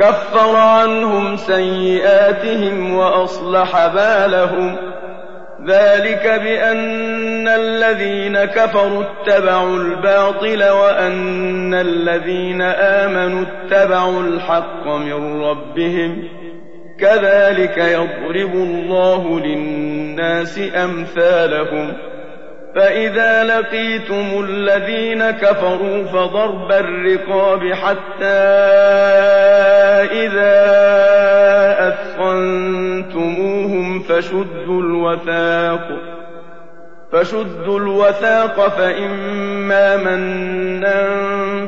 كفر عنهم سيئاتهم وأصلح بالهم. ذلك بأن الذين كفروا اتبعوا الباطل وأن الذين آمنوا اتبعوا الحق من ربهم. كذلك يضرب الله للناس أمثالهم. فإذا لقيتم الذين كفروا فضرب الرقاب حتى إذا أثخنتموهم فشدوا الوثاق فشدوا الوثاق فإما منا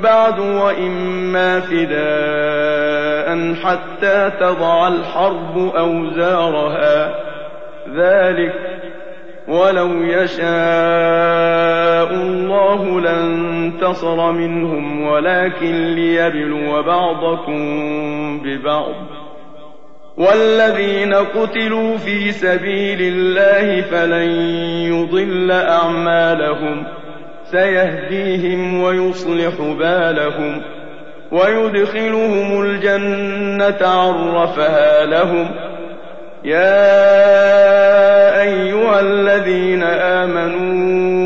بعد وإما فداء حتى تضع الحرب أوزارها ذلك ولو يشاء لانتصر منهم ولكن ليبلو بعضكم ببعض. والذين قتلوا في سبيل الله فلن يضل أعمالهم. سيهديهم ويصلح بالهم. ويدخلهم الجنة عرفها لهم. يا أيها الذين آمنوا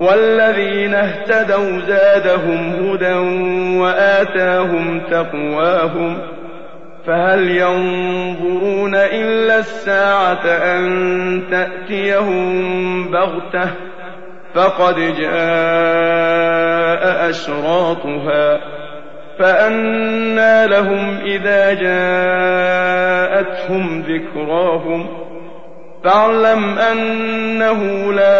والذين اهتدوا زادهم هدى وآتاهم تقواهم فهل ينظرون إلا الساعة أن تأتيهم بغتة فقد جاء أشراطها فأنى لهم إذا جاءتهم ذكراهم فاعلم أنه لا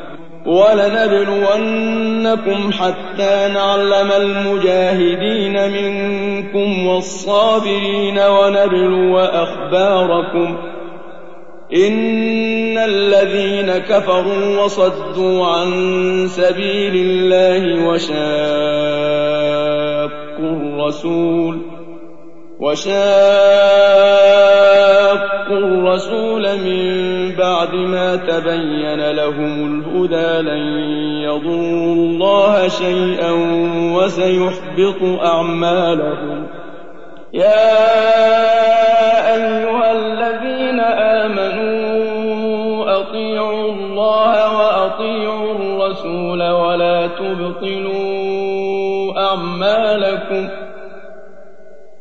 ولنبلونكم حتى نعلم المجاهدين منكم والصابرين ونبلو أخباركم. إن الذين كفروا وصدوا عن سبيل الله وشاقوا الرسول. وشاقوا الرسول من بعد ما تبين لهم الهدى لن يضروا الله شيئا وسيحبط أعمالهم. يا أيها الذين آمنوا أطيعوا الله وأطيعوا الرسول ولا تبطلوا أعمالكم.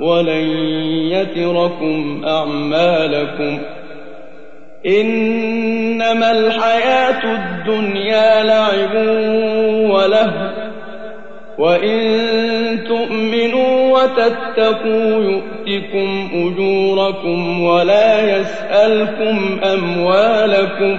ولن يتركم أعمالكم إنما الحياة الدنيا لعب وله وإن تؤمنوا وتتقوا يؤتكم أجوركم ولا يسألكم أموالكم